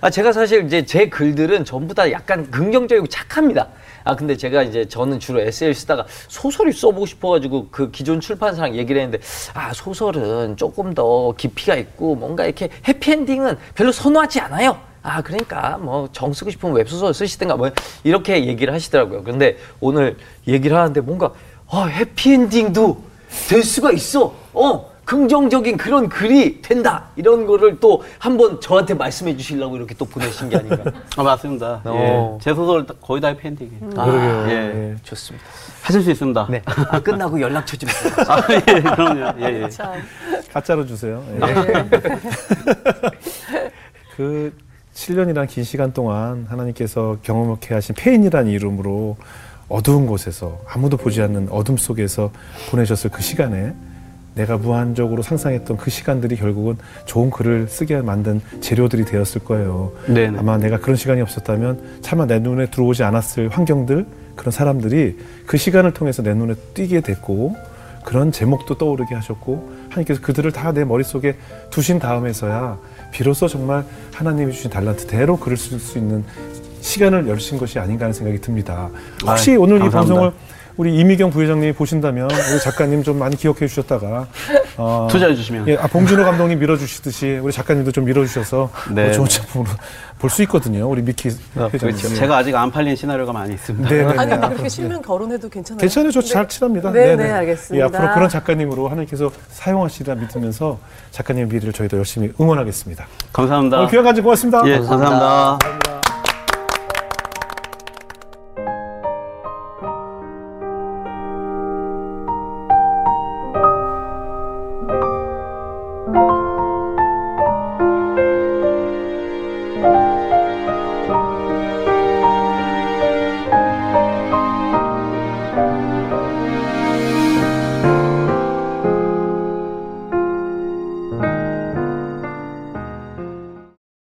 아 제가 사실 이제 제 글들은 전부 다 약간 긍정적이고 착합니다. 아 근데 제가 이제 저는 주로 에세이를 쓰다가 소설을 써보고 싶어가지고 그 기존 출판사랑 얘기를 했는데 아 소설은 조금 더 깊이가 있고 뭔가 이렇게 해피엔딩은 별로 선호하지 않아요. 아 그러니까 뭐 정 쓰고 싶으면 웹소설 쓰시든가 뭐 이렇게 얘기를 하시더라고요. 근데 오늘 얘기를 하는데 뭔가 아 해피엔딩도 될 수가 있어. 어 긍정적인 그런 글이 된다 이런 거를 또 한번 저한테 말씀해 주시려고 이렇게 또 보내신 게 아닌가. 아, 맞습니다. 어. 예. 제 소설 다- 거의 다 해피엔딩이에요. 그러게요. 예. 예. 좋습니다. 하실 수 있습니다. 네. 아, 끝나고 연락처 좀 주세요. 아, 예, 그럼요. 예, 예. 참. 가짜로 주세요. 예. 네. 그 7년이란 긴 시간 동안 하나님께서 경험하게 하신 페인이라는 이름으로 어두운 곳에서 아무도 보지 않는 어둠 속에서 보내셨을 그 시간에 내가 무한적으로 상상했던 그 시간들이 결국은 좋은 글을 쓰게 만든 재료들이 되었을 거예요. 네네. 아마 내가 그런 시간이 없었다면 차마 내 눈에 들어오지 않았을 환경들 그런 사람들이 그 시간을 통해서 내 눈에 띄게 됐고 그런 제목도 떠오르게 하셨고 하나님께서 그들을 다 내 머릿속에 두신 다음에서야 비로소 정말 하나님이 주신 달란트대로 글을 쓸 수 있는 시간을 열신 것이 아닌가 하는 생각이 듭니다. 혹시 아이, 오늘 이 감사합니다. 방송을 우리 이미경 부회장님이 보신다면 우리 작가님 좀 많이 기억해 주셨다가 어, 투자해 주시면. 예, 아, 봉준호 감독님 밀어주시듯이 우리 작가님도 좀 밀어주셔서 네. 뭐 좋은 작품으로 볼 수 있거든요. 우리 미키 회장님. 그렇죠. 제가 아직 안 팔린 시나리오가 많이 있습니다. 네, 네, 아니 네. 근데 그렇게 실명 거론해도 괜찮아요? 괜찮아요. 저잘 칠합니다. 네, 네, 알겠습니다. 예, 앞으로 그런 작가님으로 하나님께서 사용하시리라 믿으면서 작가님 미래를 저희도 열심히 응원하겠습니다. 감사합니다. 오늘 귀한 간증 고맙습니다. 예, 감사합니다.